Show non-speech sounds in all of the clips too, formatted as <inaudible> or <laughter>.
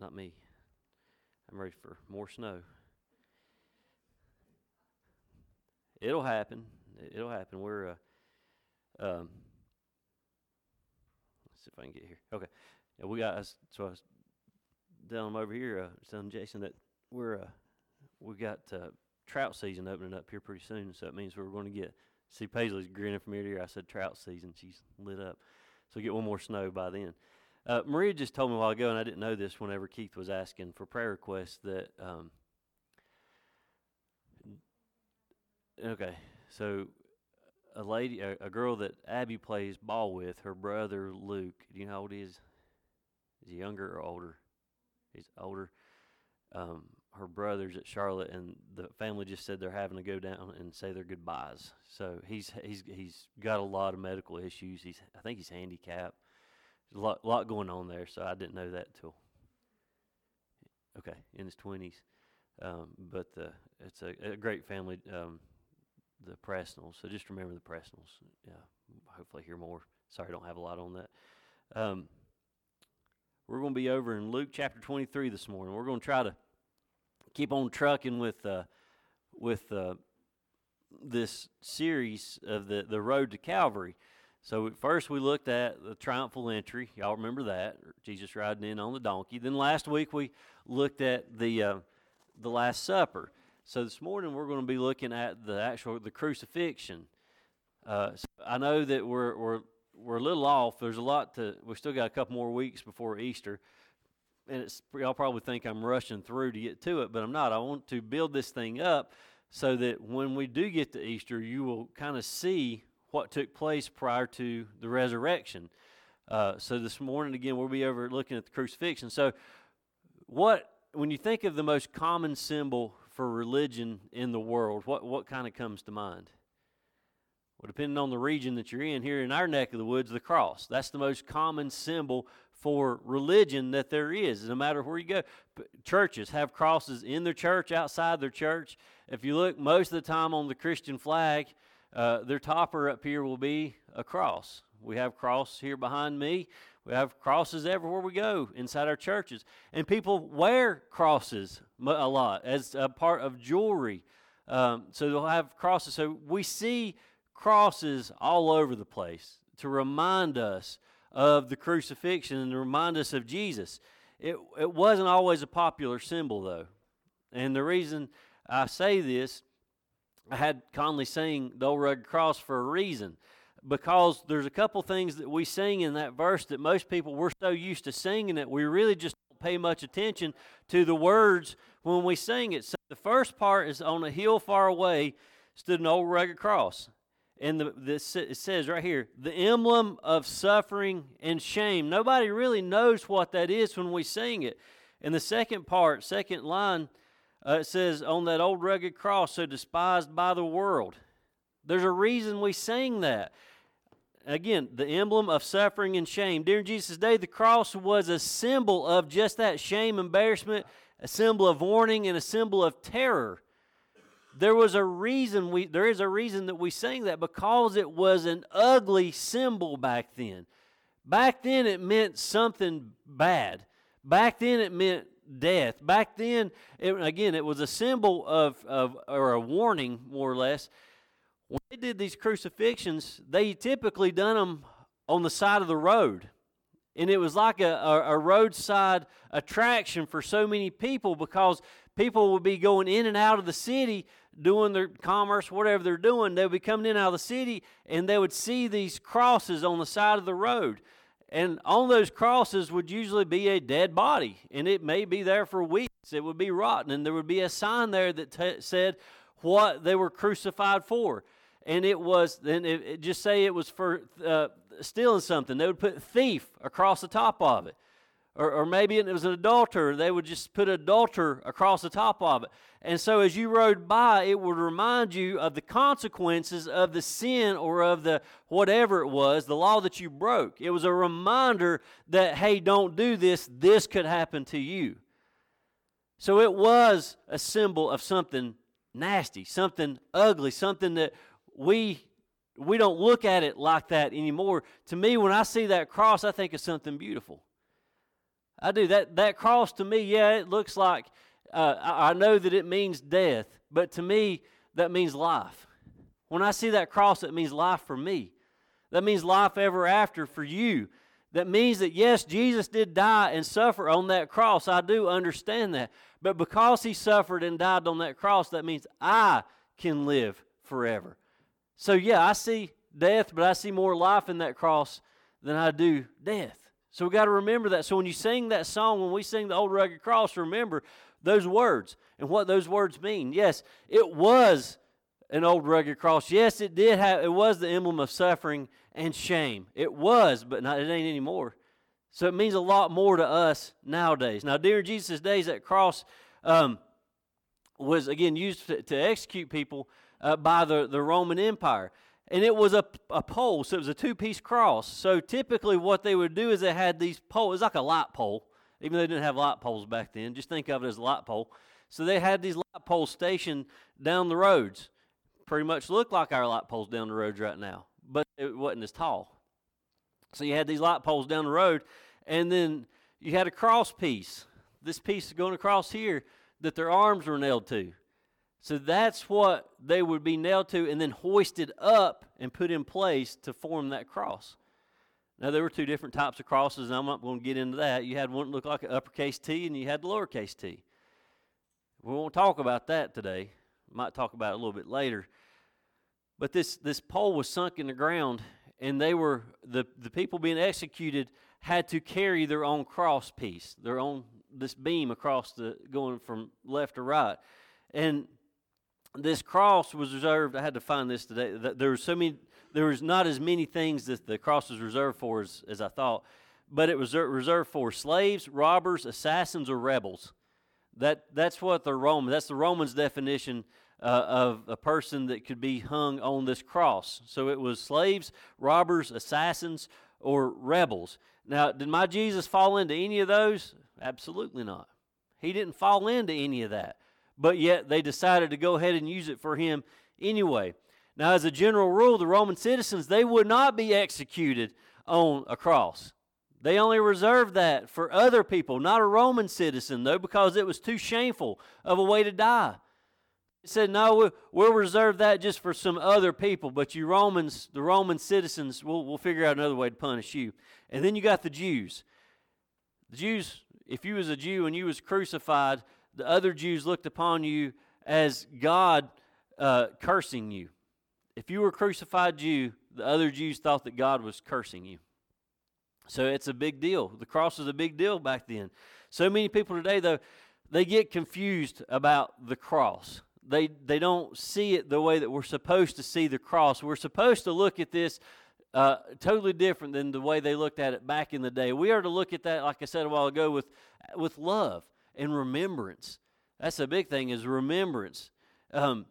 not me. I'm ready for more snow. It'll happen. It'll happen. We're, uh, um, let's see if I can get here. Okay. Yeah, we got, so I was telling them over here, uh, telling Jason that we're, uh, we got uh, trout season opening up here pretty soon. So it means we're going to get, see Paisley's grinning from ear to ear. I said trout season. She's lit up. So get one more snow by then. Uh, Maria just told me a while ago, and I didn't know this whenever Keith was asking for prayer requests, that, um, okay, so a lady, a, a, girl that Abby plays ball with, her brother Luke, do you know how old he is? Is he younger or older? He's older. Um, her brother's at Charlotte, and the family just said they're having to go down and say their goodbyes. So he's he's he's got a lot of medical issues. He's I think he's handicapped. A lot lot going on there. So I didn't know that till okay in his twenties. Um, but the, it's a, a great family, um, the Presnells. So just remember the Presnells. Yeah, hopefully hear more. Sorry, I don't have a lot on that. Um, we're going to be over in Luke chapter 23 this morning. We're going to try to keep on trucking with uh, with uh, this series of the the road to Calvary. So first we looked at the triumphal entry. Y'all remember that Jesus riding in on the donkey. Then last week we looked at the uh, the Last Supper. So this morning we're going to be looking at the actual the crucifixion. Uh, so I know that we're we're we're a little off. There's a lot to. We still got a couple more weeks before Easter and it's y'all probably think I'm rushing through to get to it, but I'm not. I want to build this thing up so that when we do get to Easter, you will kind of see what took place prior to the resurrection. Uh, so this morning, again, we'll be over looking at the crucifixion. So, what when you think of the most common symbol for religion in the world, what what kind of comes to mind? Well, depending on the region that you're in, here in our neck of the woods, the cross. That's the most common symbol for religion that there is, no matter where you go. Churches have crosses in their church, outside their church. If you look most of the time on the Christian flag, uh, their topper up here will be a cross. We have cross here behind me. We have crosses everywhere we go inside our churches. And people wear crosses a lot as a part of jewelry. Um, so they'll have crosses. So we see crosses all over the place to remind us of the crucifixion and to remind us of Jesus. It, it wasn't always a popular symbol, though. And the reason I say this, I had Conley sing the old rugged cross for a reason. Because there's a couple things that we sing in that verse that most people, we're so used to singing that we really just don't pay much attention to the words when we sing it. So the first part is on a hill far away stood an old rugged cross and the, this, it says right here the emblem of suffering and shame nobody really knows what that is when we sing it And the second part second line uh, it says on that old rugged cross so despised by the world there's a reason we sing that again the emblem of suffering and shame during jesus' day the cross was a symbol of just that shame embarrassment a symbol of warning and a symbol of terror there was a reason we there is a reason that we sing that because it was an ugly symbol back then. Back then it meant something bad. Back then it meant death. Back then, it, again, it was a symbol of, of or a warning, more or less. When they did these crucifixions, they typically done them on the side of the road. And it was like a, a, a roadside attraction for so many people because people would be going in and out of the city doing their commerce, whatever they're doing, they would be coming in out of the city and they would see these crosses on the side of the road. And on those crosses would usually be a dead body, and it may be there for weeks. It would be rotten, and there would be a sign there that t- said what they were crucified for. And it was, then it, it just say it was for uh, stealing something. They would put thief across the top of it or, or maybe it was an adulterer, they would just put adulterer across the top of it. And so as you rode by, it would remind you of the consequences of the sin or of the whatever it was, the law that you broke. It was a reminder that, hey, don't do this, this could happen to you. So it was a symbol of something nasty, something ugly, something that we we don't look at it like that anymore. To me, when I see that cross, I think of something beautiful. I do. That, that cross to me, yeah, it looks like, uh, I, I know that it means death, but to me, that means life. When I see that cross, it means life for me. That means life ever after for you. That means that, yes, Jesus did die and suffer on that cross. I do understand that. But because he suffered and died on that cross, that means I can live forever. So, yeah, I see death, but I see more life in that cross than I do death. So we got to remember that. So when you sing that song, when we sing the old rugged cross, remember those words and what those words mean. Yes, it was an old rugged cross. Yes, it did have it was the emblem of suffering and shame. It was, but not, it ain't anymore. So it means a lot more to us nowadays. Now, during Jesus' days, that cross um, was again used to, to execute people uh, by the, the Roman Empire and it was a, a pole, so it was a two piece cross. So typically, what they would do is they had these poles, it's like a light pole, even though they didn't have light poles back then. Just think of it as a light pole. So they had these light poles stationed down the roads. Pretty much look like our light poles down the roads right now, but it wasn't as tall. So you had these light poles down the road, and then you had a cross piece. This piece is going across here that their arms were nailed to. So that's what they would be nailed to and then hoisted up and put in place to form that cross. Now, there were two different types of crosses, and I'm not going to get into that. You had one that looked like an uppercase T, and you had the lowercase t. We won't talk about that today. Might talk about it a little bit later. But this, this pole was sunk in the ground, and they were the, the people being executed had to carry their own cross piece, their own this beam across the going from left to right. And this cross was reserved. I had to find this today. There were so many. There was not as many things that the cross was reserved for as, as I thought, but it was reserved for slaves, robbers, assassins, or rebels. That that's what the Roman. That's the Romans' definition uh, of a person that could be hung on this cross. So it was slaves, robbers, assassins, or rebels. Now, did my Jesus fall into any of those? Absolutely not. He didn't fall into any of that but yet they decided to go ahead and use it for him anyway. Now, as a general rule, the Roman citizens, they would not be executed on a cross. They only reserved that for other people, not a Roman citizen, though, because it was too shameful of a way to die. It said, no, we'll reserve that just for some other people, but you Romans, the Roman citizens, we'll, we'll figure out another way to punish you. And then you got the Jews. The Jews, if you was a Jew and you was crucified, the other Jews looked upon you as God uh, cursing you. If you were a crucified Jew, the other Jews thought that God was cursing you. So it's a big deal. The cross was a big deal back then. So many people today, though, they get confused about the cross. They, they don't see it the way that we're supposed to see the cross. We're supposed to look at this uh, totally different than the way they looked at it back in the day. We are to look at that, like I said a while ago, with, with love and remembrance. That's the big thing is remembrance. Um,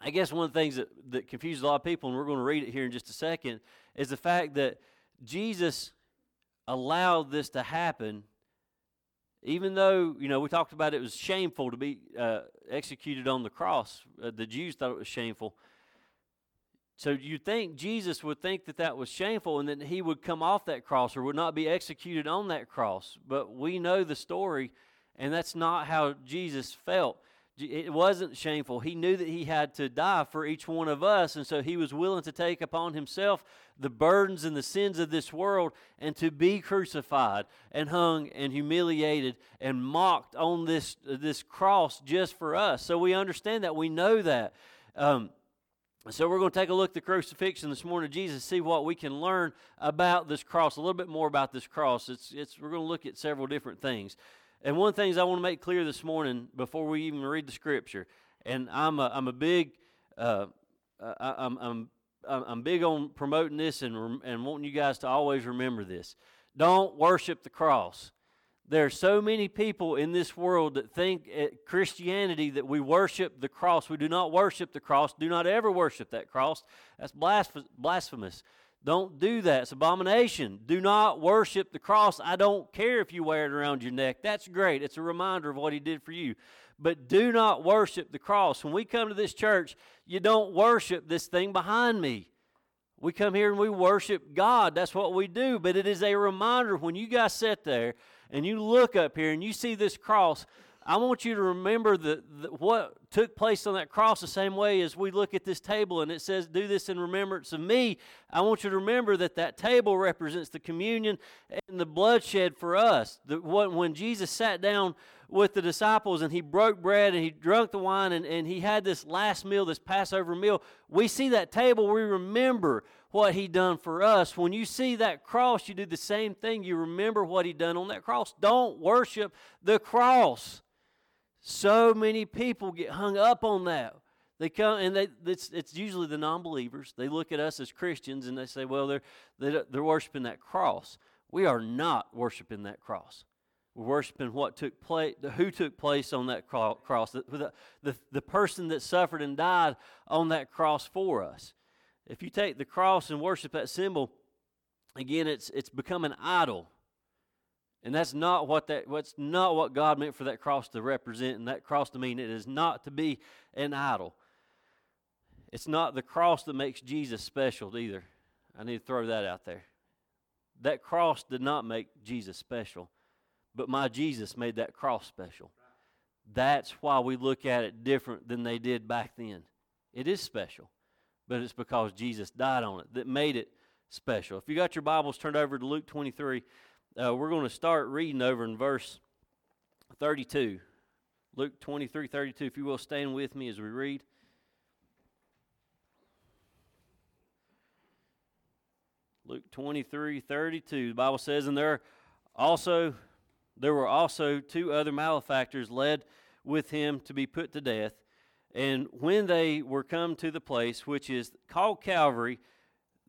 I guess one of the things that, that confuses a lot of people, and we're going to read it here in just a second, is the fact that Jesus allowed this to happen, even though, you know, we talked about it was shameful to be uh, executed on the cross. Uh, the Jews thought it was shameful. So you'd think Jesus would think that that was shameful and that he would come off that cross or would not be executed on that cross. But we know the story and that's not how Jesus felt. It wasn't shameful. He knew that he had to die for each one of us, and so he was willing to take upon himself the burdens and the sins of this world and to be crucified and hung and humiliated and mocked on this, this cross just for us. So we understand that. We know that. Um, so we're going to take a look at the crucifixion this morning Jesus, see what we can learn about this cross, a little bit more about this cross. It's, it's, we're going to look at several different things. And one of the things I want to make clear this morning before we even read the scripture, and I'm a, I'm a big, uh, I, I'm, I'm, I'm big on promoting this and, and wanting you guys to always remember this. Don't worship the cross. There are so many people in this world that think Christianity that we worship the cross. We do not worship the cross. Do not ever worship that cross. That's blasphemous. Don't do that. It's abomination. Do not worship the cross. I don't care if you wear it around your neck. That's great. It's a reminder of what he did for you. But do not worship the cross. When we come to this church, you don't worship this thing behind me. We come here and we worship God. That's what we do. But it is a reminder when you guys sit there and you look up here and you see this cross, I want you to remember the, the, what took place on that cross the same way as we look at this table and it says, Do this in remembrance of me. I want you to remember that that table represents the communion and the bloodshed for us. The, what, when Jesus sat down with the disciples and he broke bread and he drank the wine and, and he had this last meal, this Passover meal, we see that table, we remember what he done for us. When you see that cross, you do the same thing. You remember what he done on that cross. Don't worship the cross. So many people get hung up on that. They come and they, it's, it's usually the non-believers. They look at us as Christians and they say, well, they're, they're, they're worshiping that cross. We are not worshiping that cross. We're worshiping what took place, who took place on that cross, the, the, the person that suffered and died on that cross for us. If you take the cross and worship that symbol, again, it's, it's become an idol. And that's not what that what's not what God meant for that cross to represent and that cross to mean. It is not to be an idol. It's not the cross that makes Jesus special either. I need to throw that out there. That cross did not make Jesus special, but my Jesus made that cross special. That's why we look at it different than they did back then. It is special, but it's because Jesus died on it that made it special. If you got your Bibles turned over to Luke 23, uh, we're going to start reading over in verse 32. Luke 23 32. If you will stand with me as we read. Luke 23 32. The Bible says, And there also there were also two other malefactors led with him to be put to death. And when they were come to the place which is called Calvary,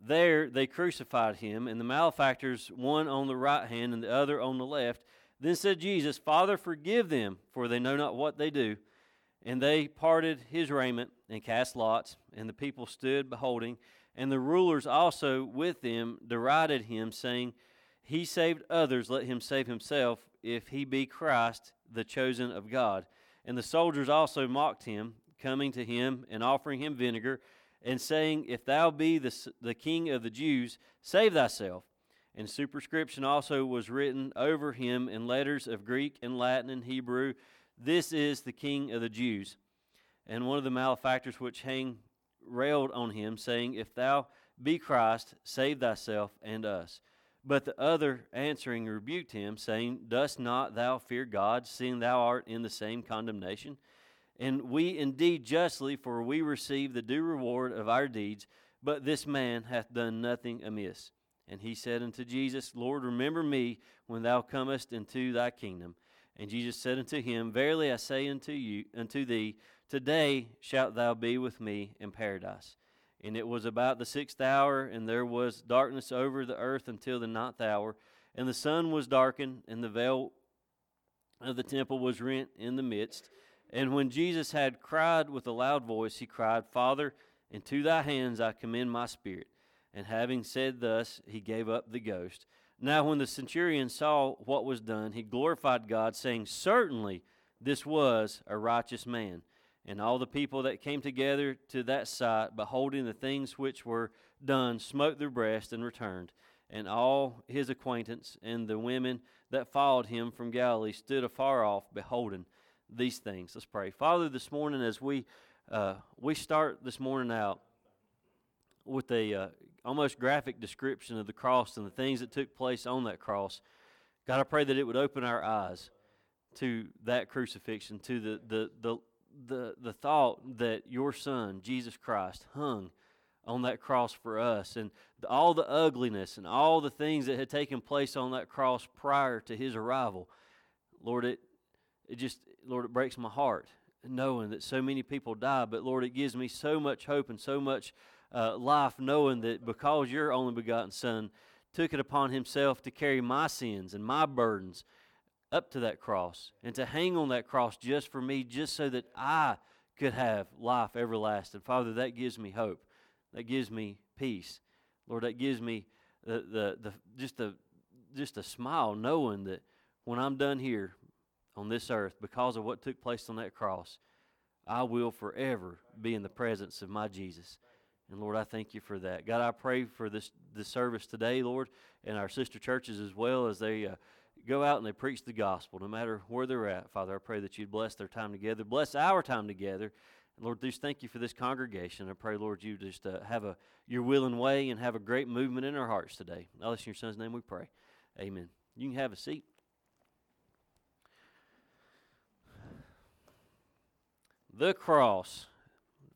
there they crucified him, and the malefactors, one on the right hand and the other on the left. Then said Jesus, Father, forgive them, for they know not what they do. And they parted his raiment and cast lots, and the people stood beholding. And the rulers also with them derided him, saying, He saved others, let him save himself, if he be Christ, the chosen of God. And the soldiers also mocked him, coming to him and offering him vinegar and saying, If thou be the, the king of the Jews, save thyself. And superscription also was written over him in letters of Greek and Latin and Hebrew This is the king of the Jews. And one of the malefactors which hang railed on him, saying, If thou be Christ, save thyself and us. But the other answering rebuked him, saying, Dost not thou fear God, seeing thou art in the same condemnation? And we indeed justly, for we receive the due reward of our deeds, but this man hath done nothing amiss. And he said unto Jesus, Lord, remember me when thou comest into thy kingdom. And Jesus said unto him, Verily I say unto you, unto thee, today shalt thou be with me in paradise. And it was about the sixth hour, and there was darkness over the earth until the ninth hour. And the sun was darkened, and the veil of the temple was rent in the midst. And when Jesus had cried with a loud voice, he cried, Father, into thy hands I commend my spirit. And having said thus, he gave up the ghost. Now, when the centurion saw what was done, he glorified God, saying, Certainly this was a righteous man. And all the people that came together to that sight, beholding the things which were done, smote their breasts and returned. And all his acquaintance and the women that followed him from Galilee stood afar off, beholding these things. Let's pray. Father, this morning as we uh, we start this morning out with a uh, almost graphic description of the cross and the things that took place on that cross. God, I pray that it would open our eyes to that crucifixion, to the the the the, the thought that your son Jesus Christ hung on that cross for us and all the ugliness and all the things that had taken place on that cross prior to his arrival. Lord, it it just Lord, it breaks my heart knowing that so many people die. But Lord, it gives me so much hope and so much uh, life knowing that because your only begotten Son took it upon himself to carry my sins and my burdens up to that cross and to hang on that cross just for me, just so that I could have life everlasting. Father, that gives me hope. That gives me peace. Lord, that gives me the, the, the just a just a smile knowing that when I'm done here, on this earth because of what took place on that cross, I will forever be in the presence of my Jesus. And Lord, I thank you for that. God, I pray for this, this service today, Lord, and our sister churches as well as they uh, go out and they preach the gospel, no matter where they're at. Father, I pray that you'd bless their time together, bless our time together. And Lord, just thank you for this congregation. I pray, Lord, you just uh, have a your willing way and have a great movement in our hearts today. This in your son's name we pray. Amen. You can have a seat. The cross.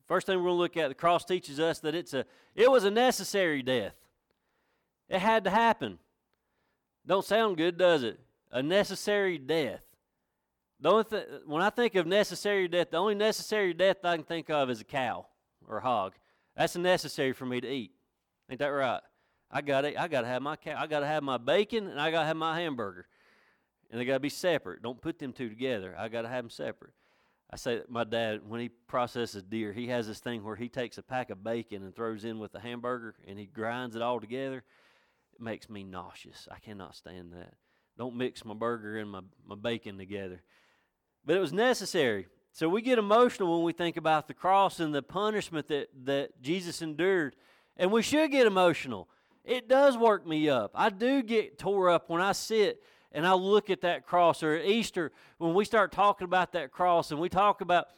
First thing we're going to look at, the cross teaches us that it's a it was a necessary death. It had to happen. Don't sound good, does it? A necessary death. The only th- when I think of necessary death, the only necessary death I can think of is a cow or a hog. That's necessary for me to eat. Ain't that right? I got to I got to have my cow. I got to have my bacon and I got to have my hamburger, and they got to be separate. Don't put them two together. I got to have them separate. I say my dad when he processes deer, he has this thing where he takes a pack of bacon and throws in with the hamburger, and he grinds it all together. It makes me nauseous. I cannot stand that. Don't mix my burger and my, my bacon together. But it was necessary. So we get emotional when we think about the cross and the punishment that, that Jesus endured. And we should get emotional. It does work me up. I do get tore up when I sit and I look at that cross. Or at Easter, when we start talking about that cross and we talk about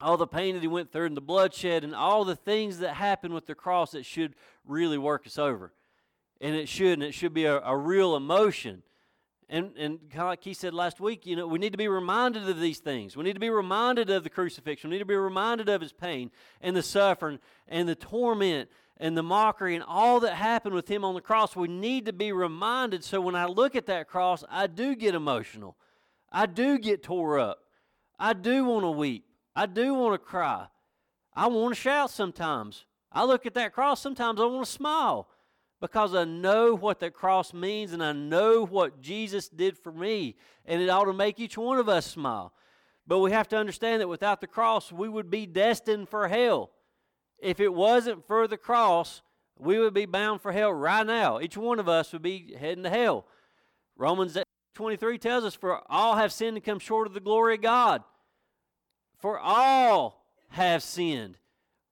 all the pain that he went through and the bloodshed and all the things that happened with the cross, it should really work us over. And it should, and it should be a, a real emotion. And, and kind of like he said last week, you know, we need to be reminded of these things. We need to be reminded of the crucifixion. We need to be reminded of his pain and the suffering and the torment and the mockery and all that happened with him on the cross, we need to be reminded. So when I look at that cross, I do get emotional. I do get tore up. I do want to weep. I do want to cry. I want to shout sometimes. I look at that cross, sometimes I want to smile because I know what that cross means and I know what Jesus did for me. And it ought to make each one of us smile. But we have to understand that without the cross, we would be destined for hell if it wasn't for the cross, we would be bound for hell right now. Each one of us would be heading to hell. Romans 23 tells us, For all have sinned and come short of the glory of God. For all have sinned.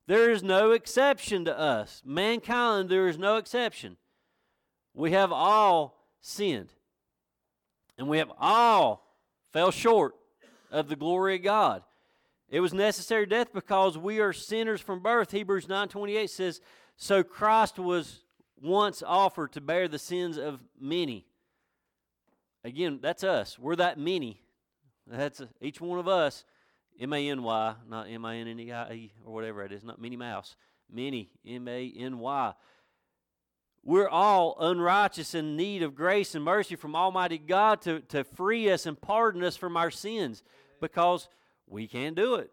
There is no exception to us. Mankind, there is no exception. We have all sinned. And we have all fell short of the glory of God. It was necessary death because we are sinners from birth. Hebrews 9:28 says, "So Christ was once offered to bear the sins of many." Again, that's us. We're that many. That's a, each one of us. M A N Y, not M I N N E I E or whatever it is, not Minnie Mouse. Many, M A N Y. We're all unrighteous in need of grace and mercy from Almighty God to, to free us and pardon us from our sins because we can't do it.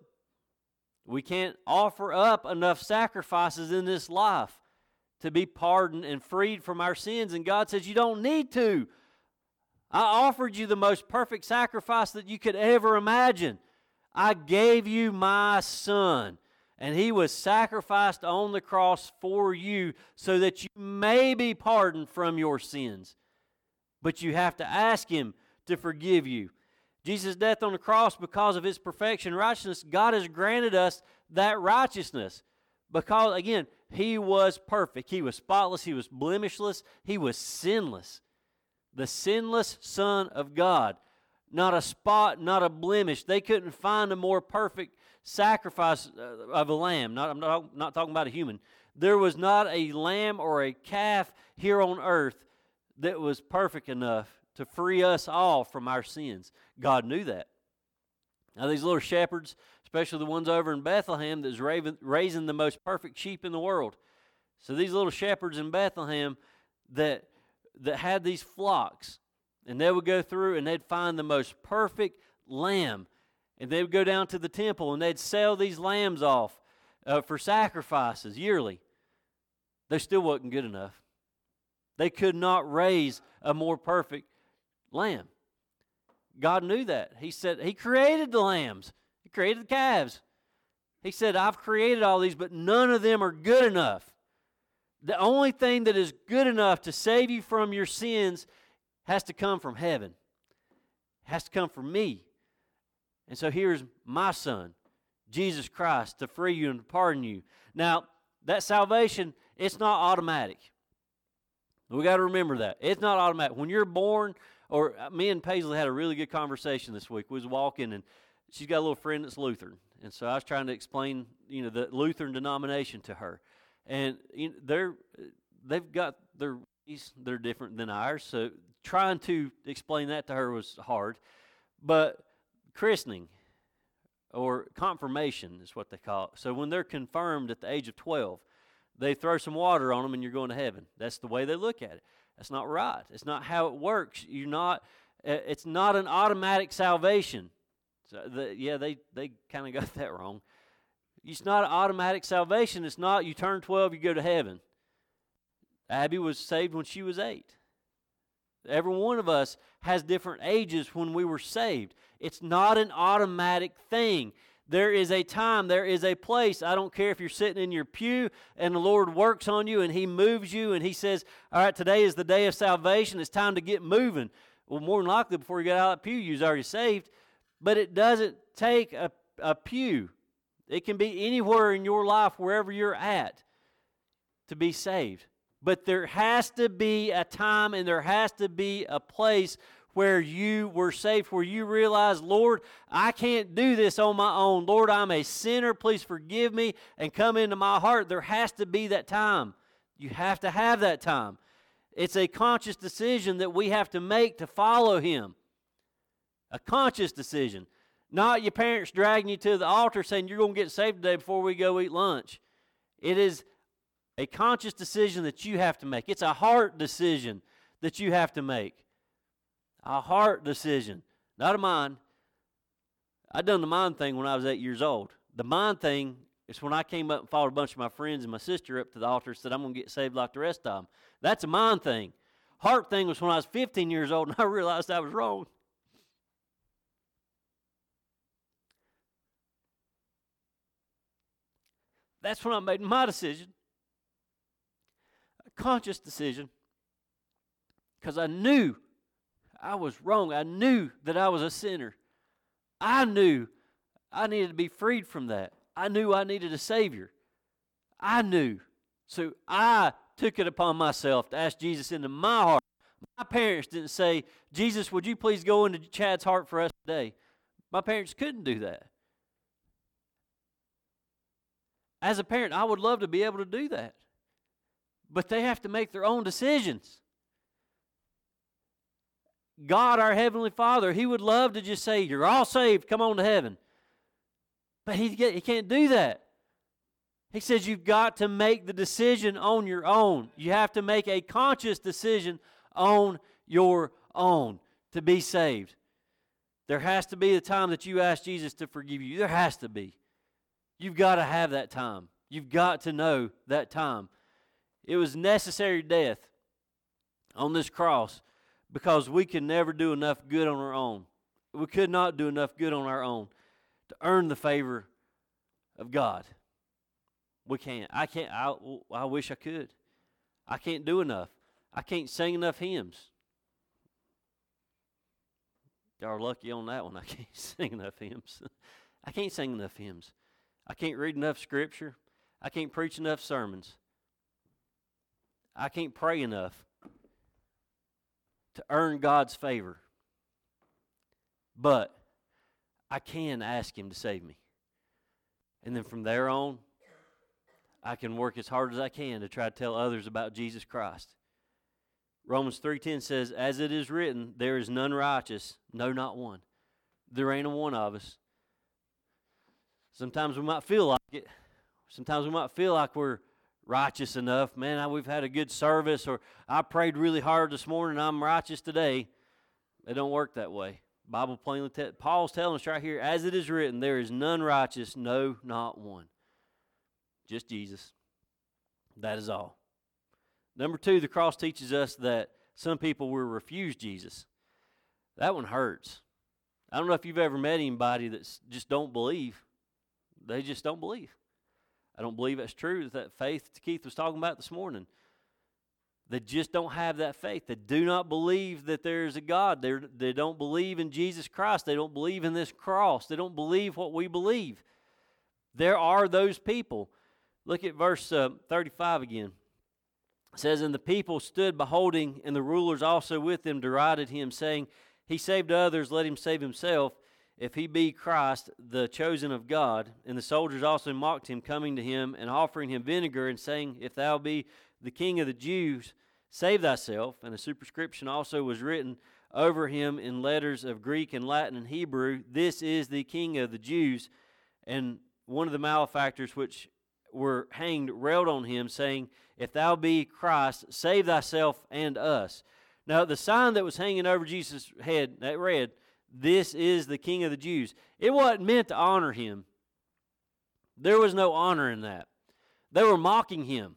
We can't offer up enough sacrifices in this life to be pardoned and freed from our sins. And God says, You don't need to. I offered you the most perfect sacrifice that you could ever imagine. I gave you my son, and he was sacrificed on the cross for you so that you may be pardoned from your sins. But you have to ask him to forgive you. Jesus' death on the cross, because of his perfection righteousness, God has granted us that righteousness. Because, again, he was perfect. He was spotless. He was blemishless. He was sinless. The sinless Son of God. Not a spot, not a blemish. They couldn't find a more perfect sacrifice uh, of a lamb. Not, I'm not, not talking about a human. There was not a lamb or a calf here on earth that was perfect enough to free us all from our sins. God knew that. Now, these little shepherds, especially the ones over in Bethlehem that's raising the most perfect sheep in the world. So, these little shepherds in Bethlehem that, that had these flocks, and they would go through and they'd find the most perfect lamb. And they would go down to the temple and they'd sell these lambs off uh, for sacrifices yearly. They still wasn't good enough. They could not raise a more perfect lamb. God knew that. He said, He created the lambs, He created the calves. He said, I've created all these, but none of them are good enough. The only thing that is good enough to save you from your sins has to come from heaven, it has to come from me. And so here's my son, Jesus Christ, to free you and to pardon you. Now, that salvation, it's not automatic. We got to remember that. It's not automatic. When you're born, Or uh, me and Paisley had a really good conversation this week. We was walking, and she's got a little friend that's Lutheran, and so I was trying to explain, you know, the Lutheran denomination to her, and you know, they're they've got their they're different than ours, so trying to explain that to her was hard. But christening or confirmation is what they call it. So when they're confirmed at the age of 12, they throw some water on them and you're going to heaven. That's the way they look at it. That's not right. It's not how it works. You're not. Uh, it's not an automatic salvation. So the, yeah, they they kind of <laughs> got that wrong. It's not an automatic salvation. It's not you turn 12, you go to heaven. Abby was saved when she was eight. Every one of us has different ages when we were saved. It's not an automatic thing. There is a time, there is a place. I don't care if you're sitting in your pew and the Lord works on you and He moves you and He says, All right, today is the day of salvation. It's time to get moving. Well, more than likely, before you get out of that pew, you're already saved. But it doesn't take a, a pew, it can be anywhere in your life, wherever you're at, to be saved. But there has to be a time and there has to be a place where you were saved, where you realized, Lord, I can't do this on my own. Lord, I'm a sinner. Please forgive me and come into my heart. There has to be that time. You have to have that time. It's a conscious decision that we have to make to follow Him. A conscious decision. Not your parents dragging you to the altar saying you're going to get saved today before we go eat lunch. It is a conscious decision that you have to make. It's a heart decision that you have to make. A heart decision, not a mind. I done the mind thing when I was eight years old. The mind thing is when I came up and followed a bunch of my friends and my sister up to the altar and said, I'm going to get saved like the rest of them. That's a mind thing. Heart thing was when I was 15 years old and I <laughs> realized I was wrong. That's when I made my decision. A conscious decision. Because I knew I was wrong. I knew that I was a sinner. I knew I needed to be freed from that. I knew I needed a Savior. I knew. So I took it upon myself to ask Jesus into my heart. My parents didn't say, Jesus, would you please go into Chad's heart for us today? My parents couldn't do that. As a parent, I would love to be able to do that. But they have to make their own decisions. God, our Heavenly Father, He would love to just say, You're all saved, come on to heaven. But He, he can't do that. He says you've got to make the decision on your own. You have to make a conscious decision on your own to be saved. There has to be a time that you ask Jesus to forgive you. There has to be. You've got to have that time. You've got to know that time. It was necessary death on this cross because we can never do enough good on our own. We could not do enough good on our own to earn the favor of God. We can't. I can't. I, I wish I could. I can't do enough. I can't sing enough hymns. Y'all are lucky on that one. I <laughs> can't sing enough hymns. <laughs> I can't sing enough hymns. I can't read enough scripture. I can't preach enough sermons. I can't pray enough to earn God's favor. But I can ask Him to save me. And then from there on, I can work as hard as I can to try to tell others about Jesus Christ. Romans 3:10 says, "As it is written, there is none righteous, no not one." There ain't a one of us. Sometimes we might feel like it. Sometimes we might feel like we're righteous enough. Man, we've had a good service, or I prayed really hard this morning, I'm righteous today. It don't work that way. Bible plainly, te- Paul's telling us right here, as it is written, there is none righteous, no, not one. Just Jesus. That is all. Number two, the cross teaches us that some people will refuse Jesus. That one hurts. I don't know if you've ever met anybody that just don't believe. They just don't believe. I don't believe that's true. That faith Keith was talking about this morning. They just don't have that faith. They do not believe that there is a God. They're, they don't believe in Jesus Christ. They don't believe in this cross. They don't believe what we believe. There are those people. Look at verse uh, 35 again. It says, And the people stood beholding, and the rulers also with them derided him, saying, He saved others, let him save himself, if he be Christ, the chosen of God. And the soldiers also mocked him, coming to him and offering him vinegar, and saying, If thou be the king of the Jews, save thyself. And a superscription also was written over him in letters of Greek and Latin and Hebrew, This is the king of the Jews. And one of the malefactors which were hanged railed on him, saying, If thou be Christ, save thyself and us. Now, the sign that was hanging over Jesus' head that read, This is the King of the Jews. It wasn't meant to honor him. There was no honor in that. They were mocking him,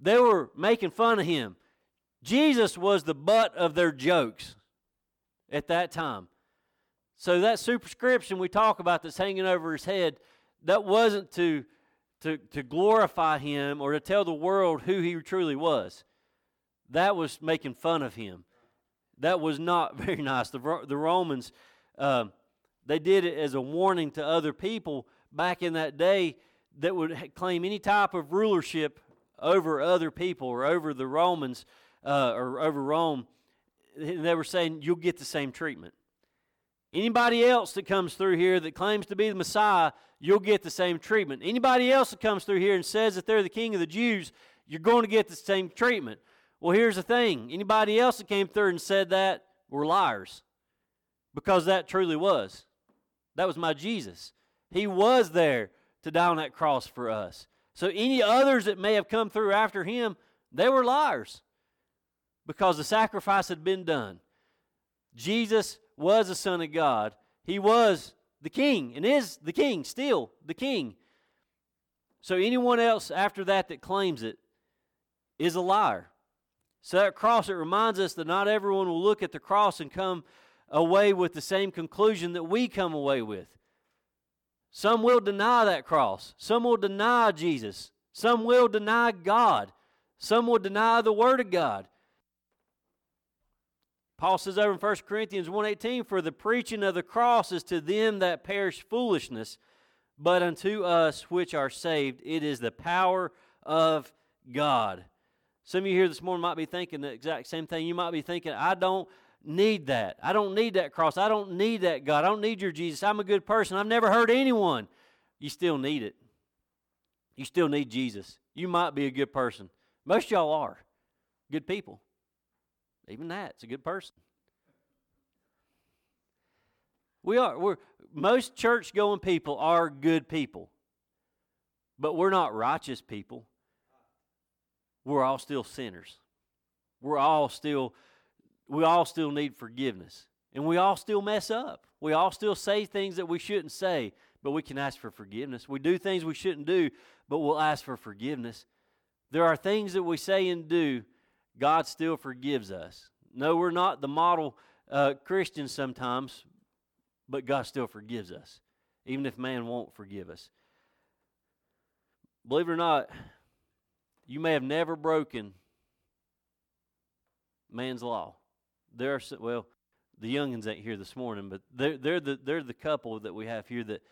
they were making fun of him. Jesus was the butt of their jokes at that time. So, that superscription we talk about that's hanging over his head, that wasn't to to, to glorify him or to tell the world who he truly was. That was making fun of him. That was not <laughs> very nice. The, the Romans, uh, they did it as a warning to other people back in that day that would claim any type of rulership over other people or over the Romans uh, or over Rome. They were saying, You'll get the same treatment. Anybody else that comes through here that claims to be the Messiah, you'll get the same treatment. Anybody else that comes through here and says that they're the king of the Jews, you're going to get the same treatment. Well, here's the thing anybody else that came through and said that were liars because that truly was. That was my Jesus. He was there to die on that cross for us. So any others that may have come through after him, they were liars because the sacrifice had been done. Jesus was the Son of God. He was the king and is the king, still the king. So anyone else after that that claims it is a liar. So that cross, it reminds us that not everyone will look at the cross and come away with the same conclusion that we come away with. Some will deny that cross. Some will deny Jesus. Some will deny God. Some will deny the Word of God. Paul says over in 1 Corinthians 1.18, For the preaching of the cross is to them that perish foolishness, but unto us which are saved it is the power of God. Some of you here this morning might be thinking the exact same thing. You might be thinking, I don't need that. I don't need that cross. I don't need that God. I don't need your Jesus. I'm a good person. I've never hurt anyone. You still need it. You still need Jesus. You might be a good person. Most y'all are good people. Even that, it's a good person. We are. We're most church going people are good people. But we're not righteous people. We're all still sinners. We're all still we all still need forgiveness. And we all still mess up. We all still say things that we shouldn't say, but we can ask for forgiveness. We do things we shouldn't do, but we'll ask for forgiveness. There are things that we say and do God still forgives us. No, we're not the model uh, Christians sometimes, but God still forgives us, even if man won't forgive us. Believe it or not, you may have never broken man's law. There are well, the youngins ain't here this morning, but they're they're the they're the couple that we have here that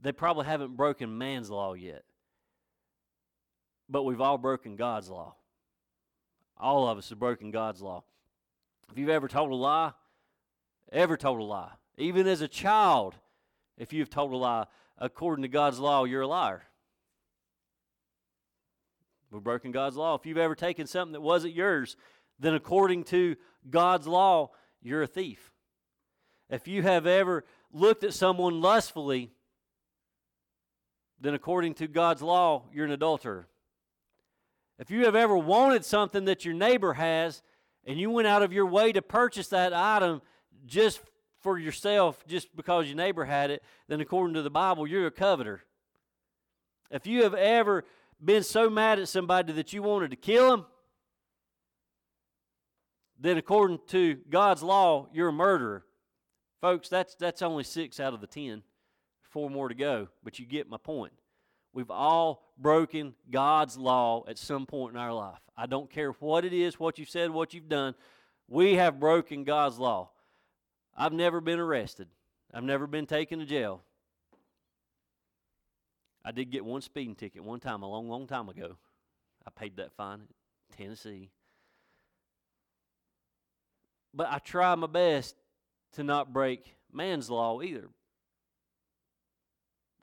they probably haven't broken man's law yet. But we've all broken God's law. All of us have broken God's law. If you've ever told a lie, ever told a lie, even as a child, if you've told a lie, according to God's law, you're a liar. We've broken God's law. If you've ever taken something that wasn't yours, then according to God's law, you're a thief. If you have ever looked at someone lustfully, then according to God's law, you're an adulterer. If you have ever wanted something that your neighbor has and you went out of your way to purchase that item just for yourself, just because your neighbor had it, then according to the Bible, you're a coveter. If you have ever been so mad at somebody that you wanted to kill them, then according to God's law, you're a murderer. Folks, that's, that's only six out of the ten. Four more to go, but you get my point. We've all broken God's law at some point in our life. I don't care what it is, what you've said, what you've done. We have broken God's law. I've never been arrested, I've never been taken to jail. I did get one speeding ticket one time, a long, long time ago. I paid that fine. In Tennessee. But I try my best to not break man's law either.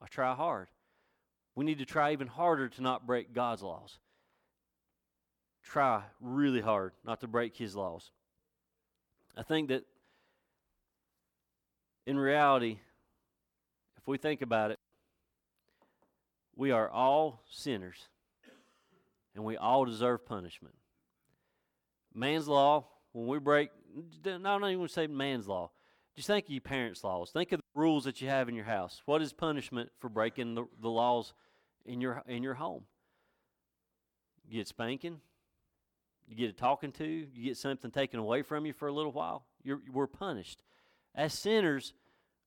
I try hard. We need to try even harder to not break God's laws. Try really hard not to break His laws. I think that in reality, if we think about it, we are all sinners and we all deserve punishment. Man's law, when we break, I don't even say man's law. Just think of your parents' laws. Think of the rules that you have in your house. What is punishment for breaking the, the laws in your in your home? You get spanking. You get a talking to. You get something taken away from you for a little while. You're, we're punished. As sinners,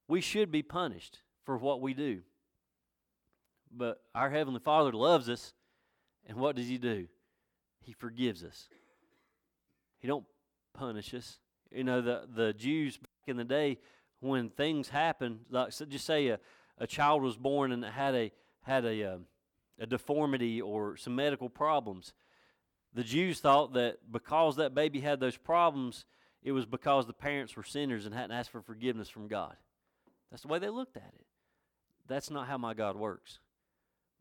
we should be punished for what we do. But our Heavenly Father loves us, and what does He do? He forgives us. He don't punish us. You know, the, the Jews back in the day, when things happened, like so just say a, a child was born and had a had a, um, a deformity or some medical problems, the Jews thought that because that baby had those problems, it was because the parents were sinners and hadn't asked for forgiveness from God. That's the way they looked at it. That's not how my God works.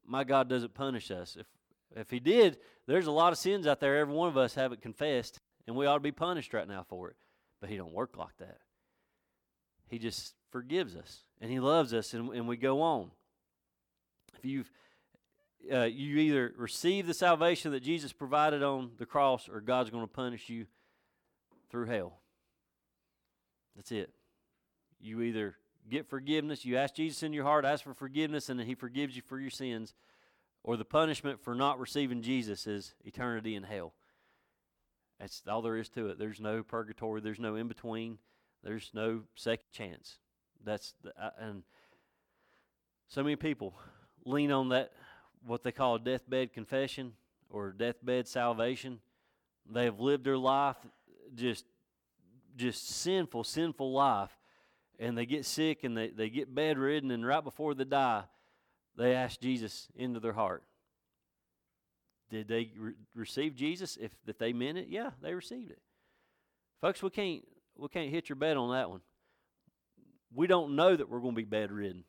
My God doesn't punish us. If if he did, there's a lot of sins out there every one of us haven't confessed, and we ought to be punished right now for it. But he don't work like that. He just forgives us and he loves us and, and we go on. If you've uh, you either receive the salvation that Jesus provided on the cross or God's going to punish you through hell. That's it. You either get forgiveness, you ask Jesus in your heart, ask for forgiveness, and He forgives you for your sins, or the punishment for not receiving Jesus is eternity in hell. That's all there is to it. There's no purgatory, there's no in between, there's no second chance. That's the, and so many people lean on that what they call deathbed confession or deathbed salvation. They have lived their life just just sinful, sinful life, and they get sick and they, they get bedridden, and right before they die, they ask Jesus into their heart. Did they re- receive Jesus? If that they meant it, yeah, they received it. Folks, we can't we can't hit your bet on that one. We don't know that we're going to be bedridden.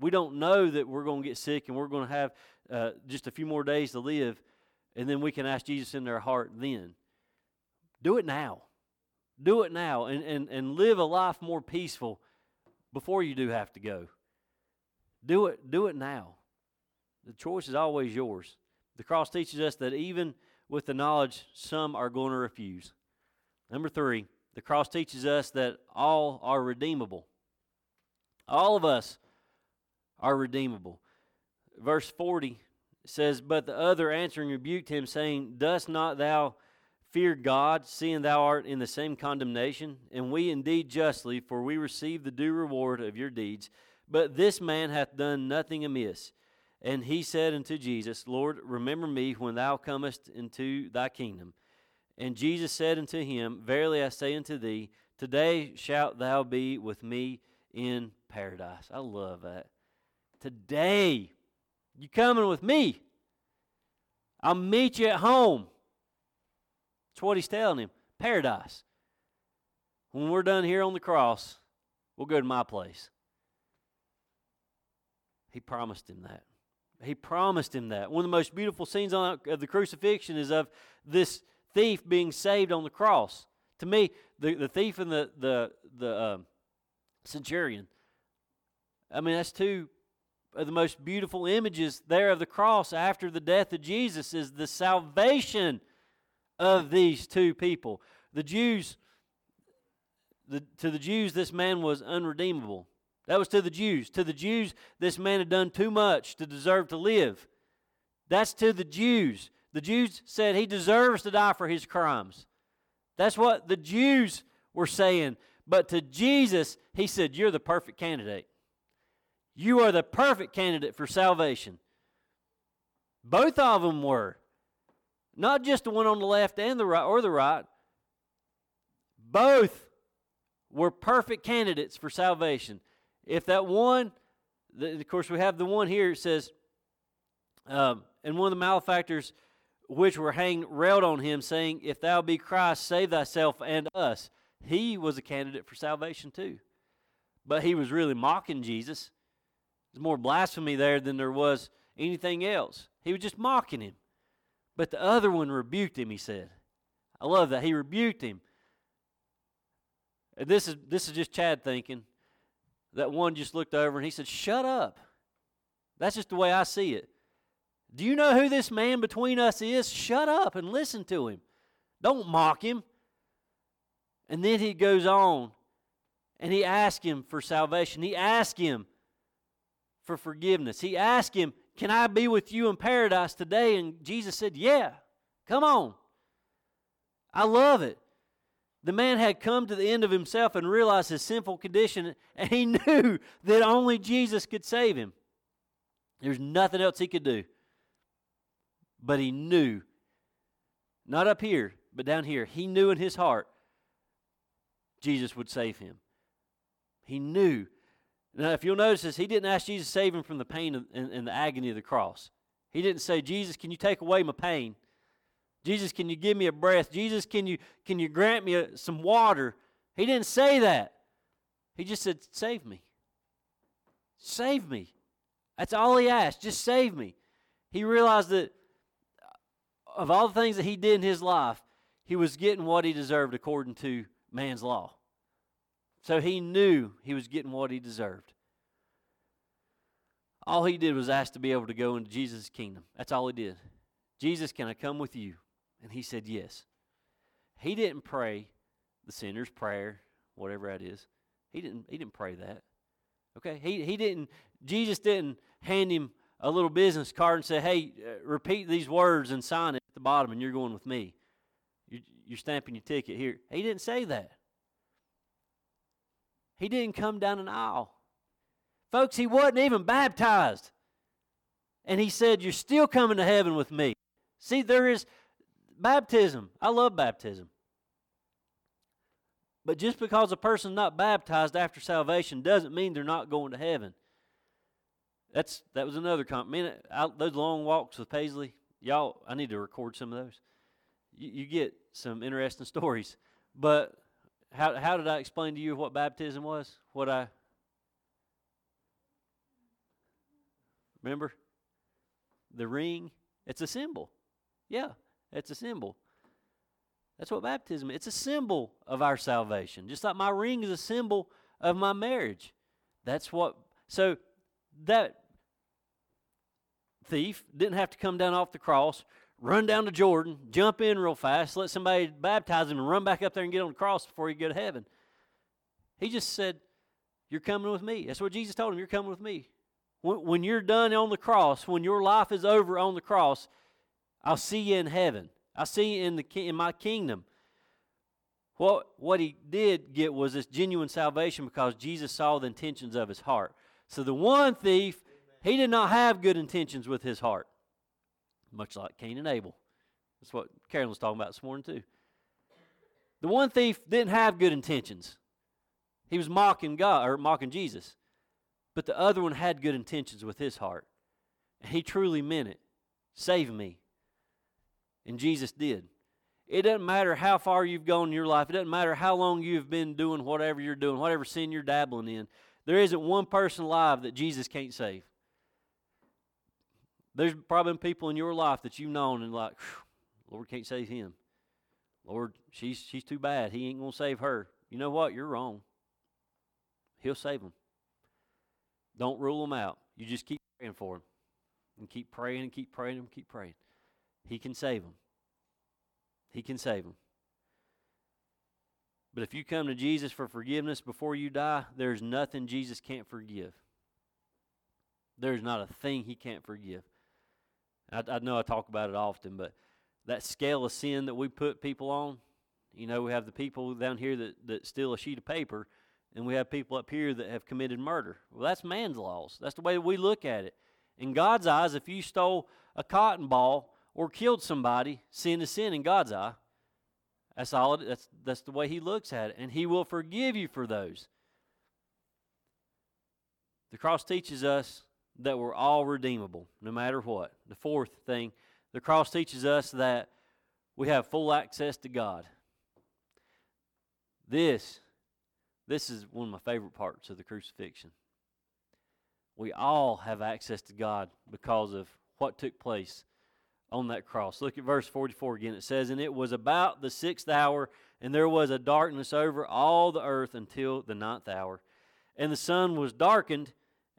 We don't know that we're going to get sick and we're going to have uh, just a few more days to live, and then we can ask Jesus in their heart then. Do it now. Do it now and, and, and live a life more peaceful before you do have to go. Do it, do it now. The choice is always yours. The cross teaches us that even with the knowledge, some are going to refuse. Number three, the cross teaches us that all are redeemable. All of us are redeemable. Verse 40 says, But the other answering rebuked him, saying, Dost not thou fear God, seeing thou art in the same condemnation? And we indeed justly, for we receive the due reward of your deeds. But this man hath done nothing amiss. And he said unto Jesus, Lord, remember me when thou comest into thy kingdom. And Jesus said unto him, Verily I say unto thee, Today shalt thou be with me in paradise. I love that. Today, you coming with me. I'll meet you at home. That's what he's telling him. Paradise. When we're done here on the cross, we'll go to my place. He promised him that. He promised him that. One of the most beautiful scenes on, of the crucifixion is of this thief being saved on the cross. To me, the, the thief and the, the, the uh, centurion, I mean, that's two of the most beautiful images there of the cross after the death of Jesus is the salvation of these two people. The Jews, the, to the Jews, this man was unredeemable. That was to the Jews. To the Jews, this man had done too much to deserve to live. That's to the Jews. The Jews said he deserves to die for his crimes. That's what the Jews were saying. But to Jesus, he said, You're the perfect candidate. You are the perfect candidate for salvation. Both of them were. Not just the one on the left and the right or the right. Both were perfect candidates for salvation. If that one, the, of course, we have the one here, it says, um, and one of the malefactors which were hanged railed on him, saying, If thou be Christ, save thyself and us. He was a candidate for salvation too. But he was really mocking Jesus. There's more blasphemy there than there was anything else. He was just mocking him. But the other one rebuked him, he said. I love that. He rebuked him. This is this is just Chad thinking. That one just looked over and he said, Shut up. That's just the way I see it. Do you know who this man between us is? Shut up and listen to him. Don't mock him. And then he goes on and he asks him for salvation. He asks him for forgiveness. He asked him, Can I be with you in paradise today? And Jesus said, Yeah, come on. I love it. The man had come to the end of himself and realized his sinful condition, and he <laughs> knew that only Jesus could save him. There's nothing else he could do. But he knew, not up here, but down here, he knew in his heart Jesus would save him. He knew. Now, if you'll notice this, he didn't ask Jesus to save him from the pain and, and the agony of the cross. He didn't say, Jesus, can you take away my pain? Jesus, can you give me a breath? Jesus, can you, can you grant me a, some water? He didn't say that. He just said, Save me. Save me. That's all he asked. Just save me. He realized that uh, of all the things that he did in his life, he was getting what he deserved according to man's law. So he knew he was getting what he deserved. All he did was ask to be able to go into Jesus' kingdom. That's all he did. Jesus, can I come with you? And he said, Yes. He didn't pray the sinner's prayer, whatever that is. He didn't, he didn't pray that. Okay? He, he didn't, Jesus didn't hand him a little business card and say, Hey, uh, repeat these words and sign it at the bottom, and you're going with me. You're, you're stamping your ticket here. He didn't say that. He didn't come down an aisle. Folks, he wasn't even baptized. And he said, You're still coming to heaven with me. See, there is Baptism. I love baptism. But just because a person's not baptized after salvation doesn't mean they're not going to heaven. That's that was another comment. Those long walks with Paisley, y'all. I need to record some of those. You, you get some interesting stories. But how how did I explain to you what baptism was? What I remember? The ring. It's a symbol. Yeah. It's a symbol. That's what baptism is. It's a symbol of our salvation. Just like my ring is a symbol of my marriage. That's what so that thief didn't have to come down off the cross, run down to Jordan, jump in real fast, let somebody baptize him and run back up there and get on the cross before you go to heaven. He just said, You're coming with me. That's what Jesus told him. You're coming with me. When, when you're done on the cross, when your life is over on the cross, I'll see you in heaven. I'll see you in, the, in my kingdom. What, what he did get was this genuine salvation because Jesus saw the intentions of his heart. So the one thief, he did not have good intentions with his heart, much like Cain and Abel. That's what Carolyn was talking about this morning, too. The one thief didn't have good intentions. He was mocking God or mocking Jesus. But the other one had good intentions with his heart. And he truly meant it. Save me. And Jesus did. It doesn't matter how far you've gone in your life. It doesn't matter how long you've been doing whatever you're doing, whatever sin you're dabbling in. There isn't one person alive that Jesus can't save. There's probably been people in your life that you've known and like, Lord can't save him. Lord, she's she's too bad. He ain't gonna save her. You know what? You're wrong. He'll save them. Don't rule them out. You just keep praying for them, and keep praying and keep praying and keep praying. He can save them. He can save them. But if you come to Jesus for forgiveness before you die, there's nothing Jesus can't forgive. There's not a thing he can't forgive. I, I, know I talk about it often, but that scale of sin that we put people on, you know, we have the people down here that, that steal a sheet of paper, and we have people up here that have committed murder. Well, that's man's laws. That's the way we look at it. In God's eyes, if you stole a cotton ball or killed somebody, sin is sin in God's eye. That's all. It, that's that's the way He looks at it, and He will forgive you for those. The cross teaches us that we're all redeemable, no matter what. The fourth thing the cross teaches us that we have full access to God. This, this is one of my favorite parts of the crucifixion. We all have access to God because of what took place on that cross. Look at verse 44 again. It says, And it was about the sixth hour, and there was a darkness over all the earth until the ninth hour. And the sun was darkened,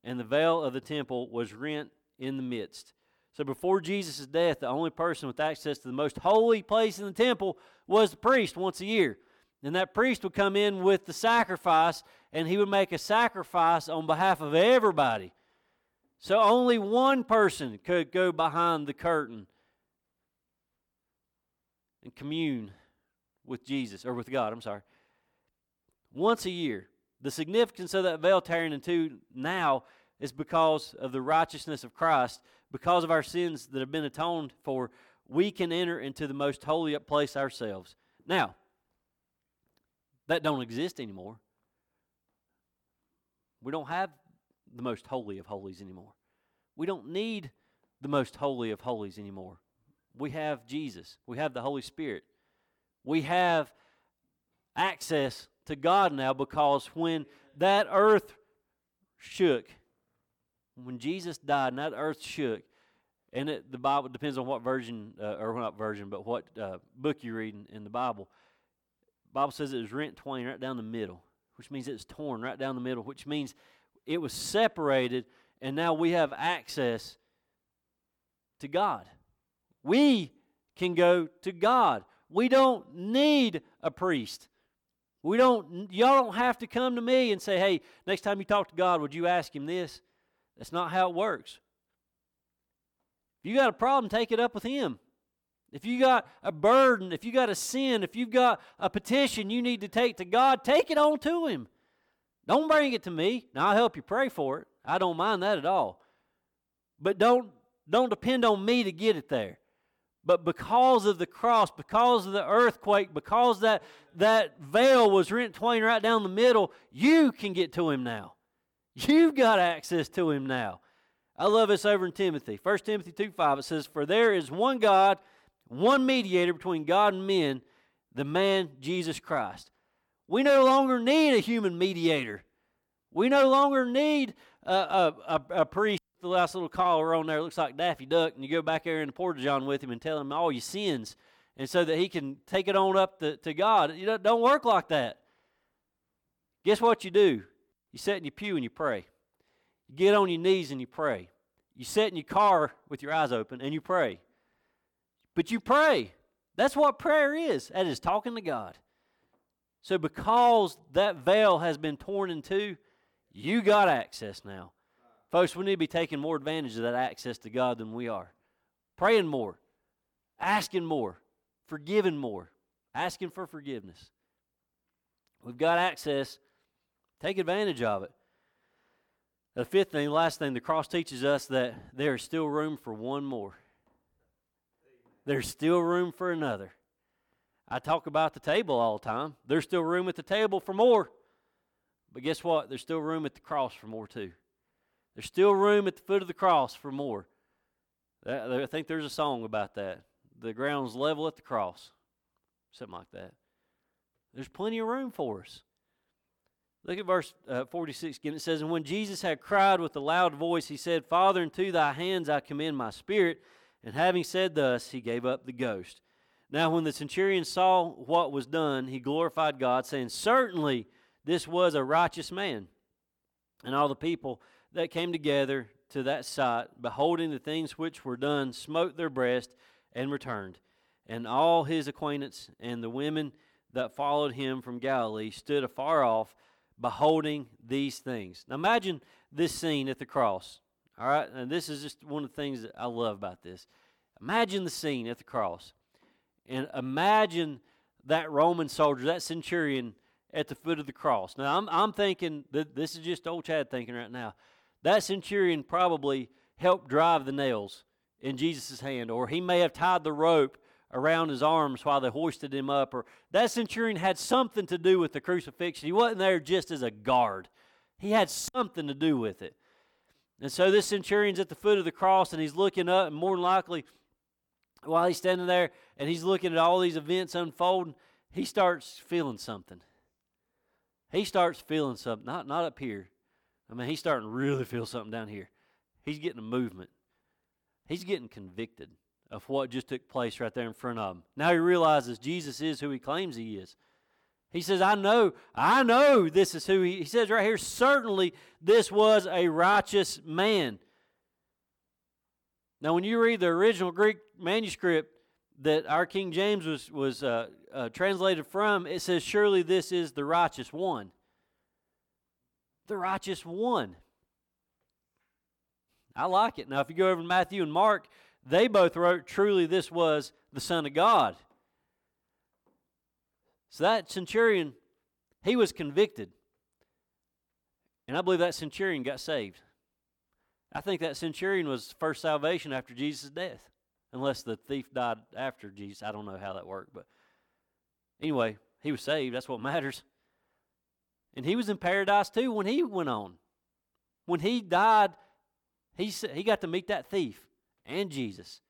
and the veil of the temple was rent in the midst. So before Jesus' death, the only person with access to the most holy place in the temple was the priest once a year. And that priest would come in with the sacrifice, and he would make a sacrifice on behalf of everybody. So only one person could go behind the curtain and commune with Jesus, or with God, I'm sorry. Once a year. The significance of that veil tearing in two now is because of the righteousness of Christ, because of our sins that have been atoned for, we can enter into the most holy place ourselves. Now, that don't exist anymore. We don't have the most holy of holies anymore. We don't need the most holy of holies anymore. We have Jesus. We have the Holy Spirit. We have access to God now because when that earth shook, when Jesus died and that earth shook, and it, the Bible depends on what version, uh, or not version, but what uh, book you read in, in the Bible. Bible says it was rent twain right down the middle, which means it's torn right down the middle, which means it was separated, and now we have access to God. We can go to God. We don't need a priest. We don't y'all don't have to come to me and say, "Hey, next time you talk to God, would you ask him this?" That's not how it works. If you got a problem, take it up with him. If you got a burden, if you got a sin, if you've got a petition you need to take to God, take it on to him. Don't bring it to me. Now I'll help you pray for it. I don't mind that at all. But don't don't depend on me to get it there. But because of the cross, because of the earthquake, because that, that veil was rent twain right down the middle, you can get to him now. You've got access to him now. I love this over in Timothy. 1 Timothy 2 5, it says, For there is one God, one mediator between God and men, the man Jesus Christ. We no longer need a human mediator. We no longer need a, a, a, a priest the last little collar on there looks like Daffy Duck, and you go back there in the porta john with him and tell him all your sins, and so that he can take it on up to, to God. You don't, don't work like that. Guess what you do? You sit in your pew and you pray. You get on your knees and you pray. You sit in your car with your eyes open and you pray. But you pray. That's what prayer is. That is talking to God. So because that veil has been torn in two, you got access now. Folks, we need to be taking more advantage of that access to God than we are. Praying more, asking more, forgiving more, asking for forgiveness. We've got access. Take advantage of it. The fifth thing, last thing, the cross teaches us that there is still room for one more. There's still room for another. I talk about the table all the time. There's still room at the table for more. But guess what? There's still room at the cross for more, too. There's still room at the foot of the cross for more. I think there's a song about that. The ground's level at the cross. Something like that. There's plenty of room for us. Look at verse uh, 46 again. It says, And when Jesus had cried with a loud voice, he said, Father, into thy hands I commend my spirit. And having said thus, he gave up the ghost. Now, when the centurion saw what was done, he glorified God, saying, Certainly this was a righteous man. And all the people that came together to that sight, beholding the things which were done, smote their breast and returned. And all his acquaintance and the women that followed him from Galilee stood afar off, beholding these things. Now imagine this scene at the cross. All right, and this is just one of the things that I love about this. Imagine the scene at the cross, and imagine that Roman soldier, that centurion, at the foot of the cross. Now I'm I'm thinking that this is just old Chad thinking right now. That centurion probably helped drive the nails in Jesus' hand, or he may have tied the rope around his arms while they hoisted him up, or that centurion had something to do with the crucifixion. He wasn't there just as a guard, he had something to do with it. And so this centurion's at the foot of the cross and he's looking up, and more than likely, while he's standing there and he's looking at all these events unfolding, he starts feeling something. He starts feeling something, not, not up here. I mean, he's starting to really feel something down here. He's getting a movement. He's getting convicted of what just took place right there in front of him. Now he realizes Jesus is who he claims he is. He says, I know, I know this is who he, he says right here, certainly this was a righteous man. Now, when you read the original Greek manuscript that our King James was, was uh, uh, translated from, it says, Surely this is the righteous one. The righteous one. I like it. Now, if you go over to Matthew and Mark, they both wrote, Truly this was the Son of God. So that centurion, he was convicted. And I believe that centurion got saved. I think that centurion was first salvation after Jesus' death, unless the thief died after Jesus. I don't know how that worked, but anyway, he was saved. That's what matters. And he was in paradise too when he went on. When he died, he, he got to meet that thief and Jesus.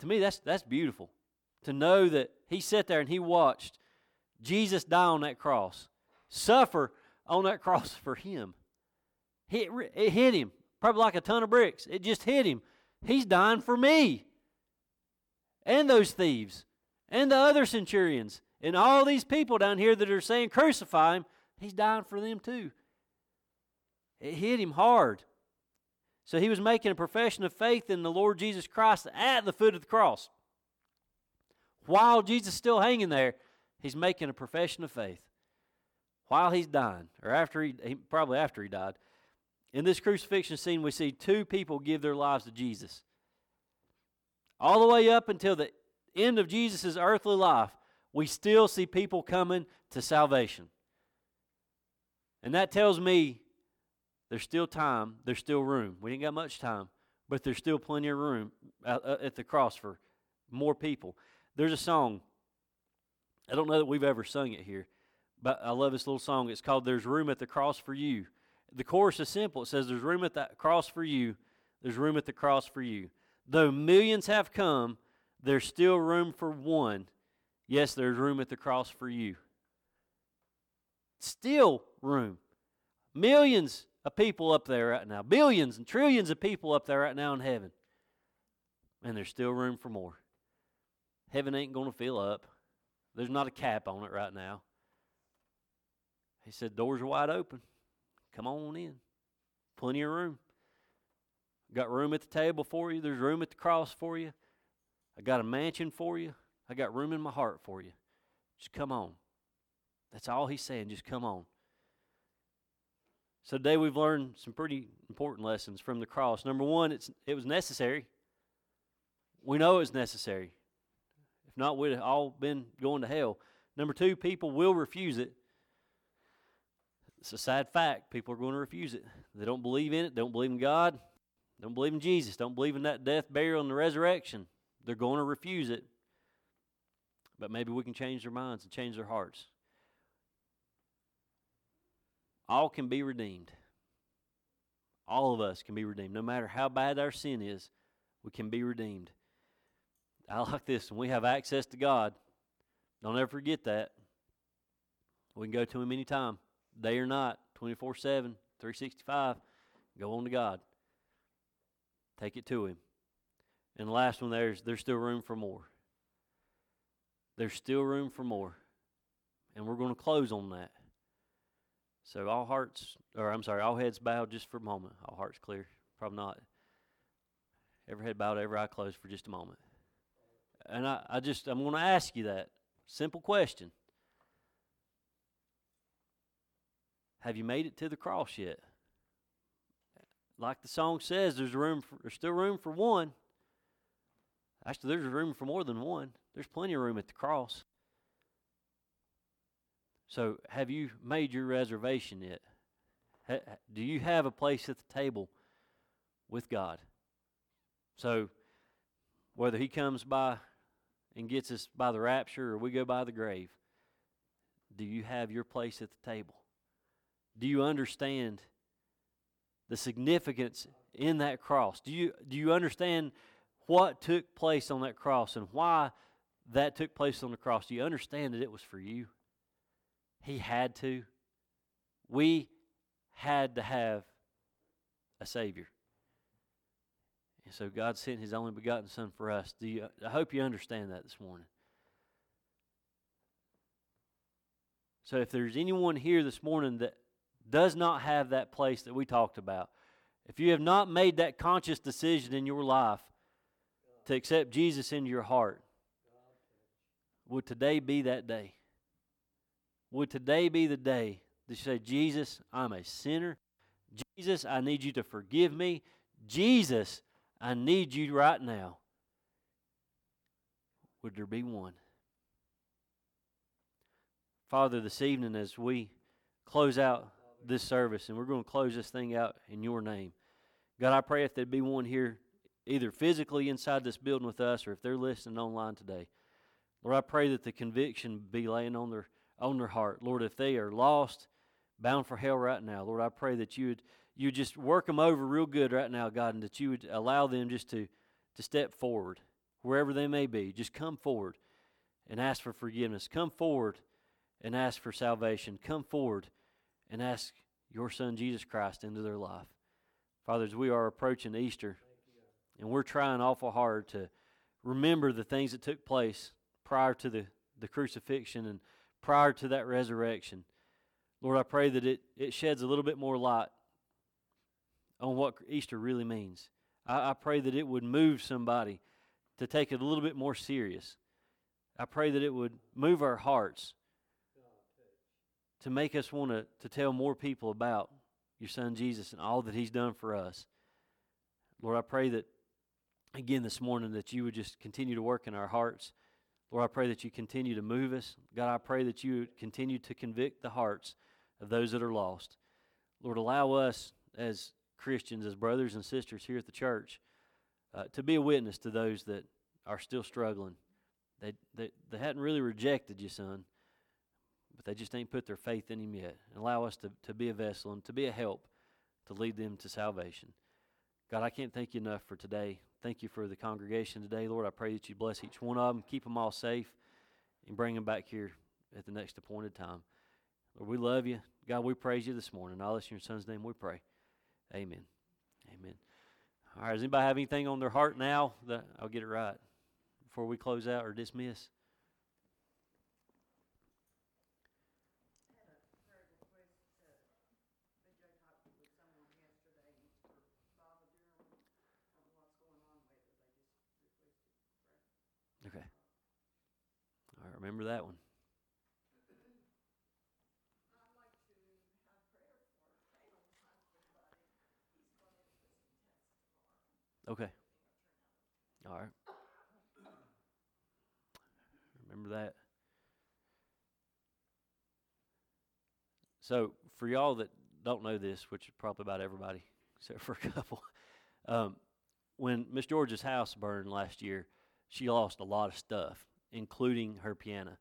To me, that's, that's beautiful. To know that he sat there and he watched Jesus die on that cross, suffer on that <laughs> cross for him. It, it hit him, probably like a ton of bricks. It just hit him. He's dying for me. And those thieves, and the other centurions, and all these people down here that are saying, crucify him. He's dying for them too. It hit him hard. So he was making a profession of faith in the Lord Jesus Christ at the foot of the cross. While Jesus is still hanging there, he's making a profession of faith while he's dying, or after he, he, probably after he died. In this crucifixion scene, we see two people give their lives to Jesus. All the way up until the end of Jesus' earthly life, we still see people coming to salvation. And that tells me there's still time, there's still room. We ain't got much time, but there's still plenty of room uh, uh, at the cross for more people. There's a song, I don't know that we've ever sung it here, but I love this little song. It's called There's Room at the Cross for You. The chorus is simple. It says, There's room at the cross for you. There's room at the cross for you. Though millions have come, there's still room for one. Yes, there's room at the cross for you. Still room. Millions of people up there right now. Billions and trillions of people up there right now in heaven. And there's still room for more. Heaven ain't going to fill up. There's not a cap on it right now. He said, Doors are wide open. Come on in. Plenty of room. Got room at the table for you. There's room at the cross for you. I got a mansion for you. I got room in my heart for you. Just come on. That's all he's saying. Just come on. So today we've learned some pretty important lessons from the cross. Number one, it's it was necessary. We know it was necessary. If not, we'd have all been going to hell. Number two, people will refuse it. It's a sad fact. People are going to refuse it. They don't believe in it. They don't believe in God. Don't believe in Jesus. Don't believe in that death, burial, and the resurrection. They're going to refuse it. But maybe we can change their minds and change their hearts. All can be redeemed. All of us can be redeemed. No matter how bad our sin is, we can be redeemed. I <laughs> like this. When we have access to God, don't ever forget that. We can go to Him anytime day or night, 24 7, 365. Go on to God. Take it to Him. And the last one there's there's still room for more. There's still room for more. And we're going to close on that. So all hearts, or I'm sorry, all heads bowed just for a moment. All hearts clear. Probably not. Every head bowed, every eye closed for just a moment. And I, I just, I'm going to ask you that simple question. Have you made it to the cross yet? Like the song says, there's room for, there's still room for one. Actually, there's room for more than one. There's plenty of room at the cross. So, have you made your reservation yet? Do you have a place at the table with God? So, whether He comes by and gets us by the rapture or we go by the grave, do you have your place at the table? Do you understand the significance in that cross? Do you do you understand what took place on that cross and why that took place on the cross? Do you understand that it was for you? He had to. We had to have a Savior. And so God sent His only begotten Son for us. Do you, I hope you understand that this morning. So if there's anyone here this morning that does not have that place that we talked about, if you have not made that conscious decision in your life to accept Jesus into your heart, would today be that day? Would today be the day that you say, Jesus, I'm a sinner. Jesus, I need you to forgive me. Jesus, I need you right now. Would there be one? Father, this evening as we close out this service, and we're going to close this thing out in your name. God, I pray if there'd be one here, either physically inside this building with us or if they're listening online today. Lord, I pray that the conviction be laying on their on their heart. Lord, if they are lost, bound for hell right now, Lord, I pray that you would you just work them over real good right now, God, and that you would allow them just to to step forward wherever they may be. Just come forward and ask for forgiveness. Come forward and ask for salvation. Come forward and ask your Son Jesus Christ into their life. Fathers, we are approaching Easter, and we're trying awful hard to remember the things that took place prior to the, the crucifixion and prior to that resurrection. Lord, I pray that it, it sheds a little bit more light on what Easter really means. I, I pray that it would move somebody to take it a little bit more serious. I pray that it would move our hearts to make us want to, to tell more people about your son Jesus and all that he's done for us. Lord, I pray that, again, this morning, that you would just continue to work in our hearts. Lord, I pray that you continue to move us. God, I pray that you continue to convict the hearts of those that are lost. Lord, allow us as Christians, as brothers and sisters here at the church, uh, to be a witness to those that are still struggling. They, they, they hadn't really rejected you, son, but they just ain't put their faith in Him yet. And allow us to, to be a vessel and to be a help to lead them to salvation. God, I can't thank you enough for today. Thank you for the congregation today, Lord. I pray that you bless each one of them, keep them all safe, and bring them back here at the next appointed time. Lord, we love you. God, we praise you this morning. All this in your son's name we pray. Amen. Amen. All right, does anybody have anything on their heart now that I'll get it right before we close out or dismiss? Okay. All right, remember that one. Okay. All right. Remember that. So, for y'all that don't know this, which is probably about everybody except for a couple, um, when Miss George's house burned last year, she lost a lot of stuff, including her piano.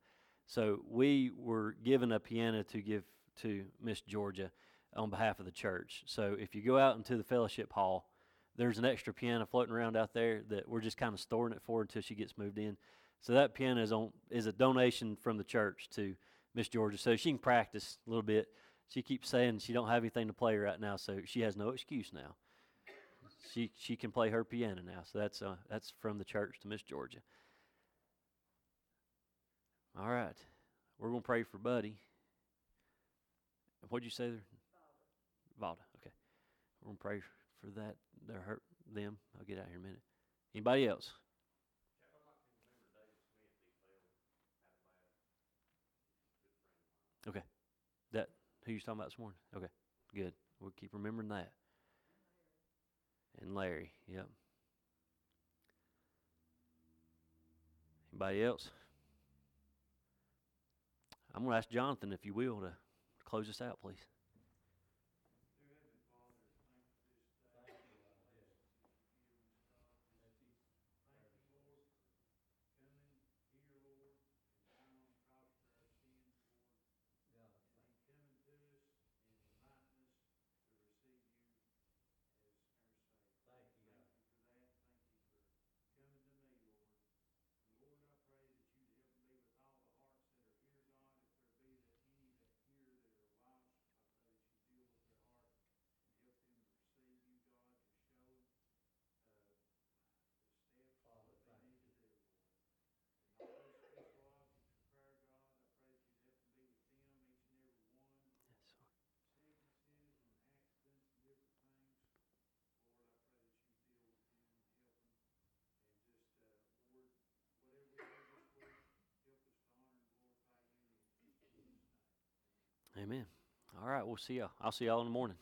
So we were given a piano to give to Miss Georgia on behalf of the church. So if you go out into the fellowship hall, there's an extra piano floating around out there that we're just kind of storing it for until she gets moved in. So that piano is on is a donation from the church to Miss Georgia, so she can practice a little bit. She keeps saying she don't have anything to play right now, so she has no excuse now. She she can play her piano now, so that's uh, that's from the church to Miss Georgia. All right, we're gonna pray for Buddy. What'd you say there? Valda. Okay, we're gonna pray for that. They're hurt them. I'll get out here in a minute. Anybody else? Okay. That who you talking about this morning? Okay. Good. We'll keep remembering that. And Larry, yep. Anybody else? I'm going to ask Jonathan, if you will, to close us out, please. Amen. All right, we'll see y'all. I'll see y'all in the morning.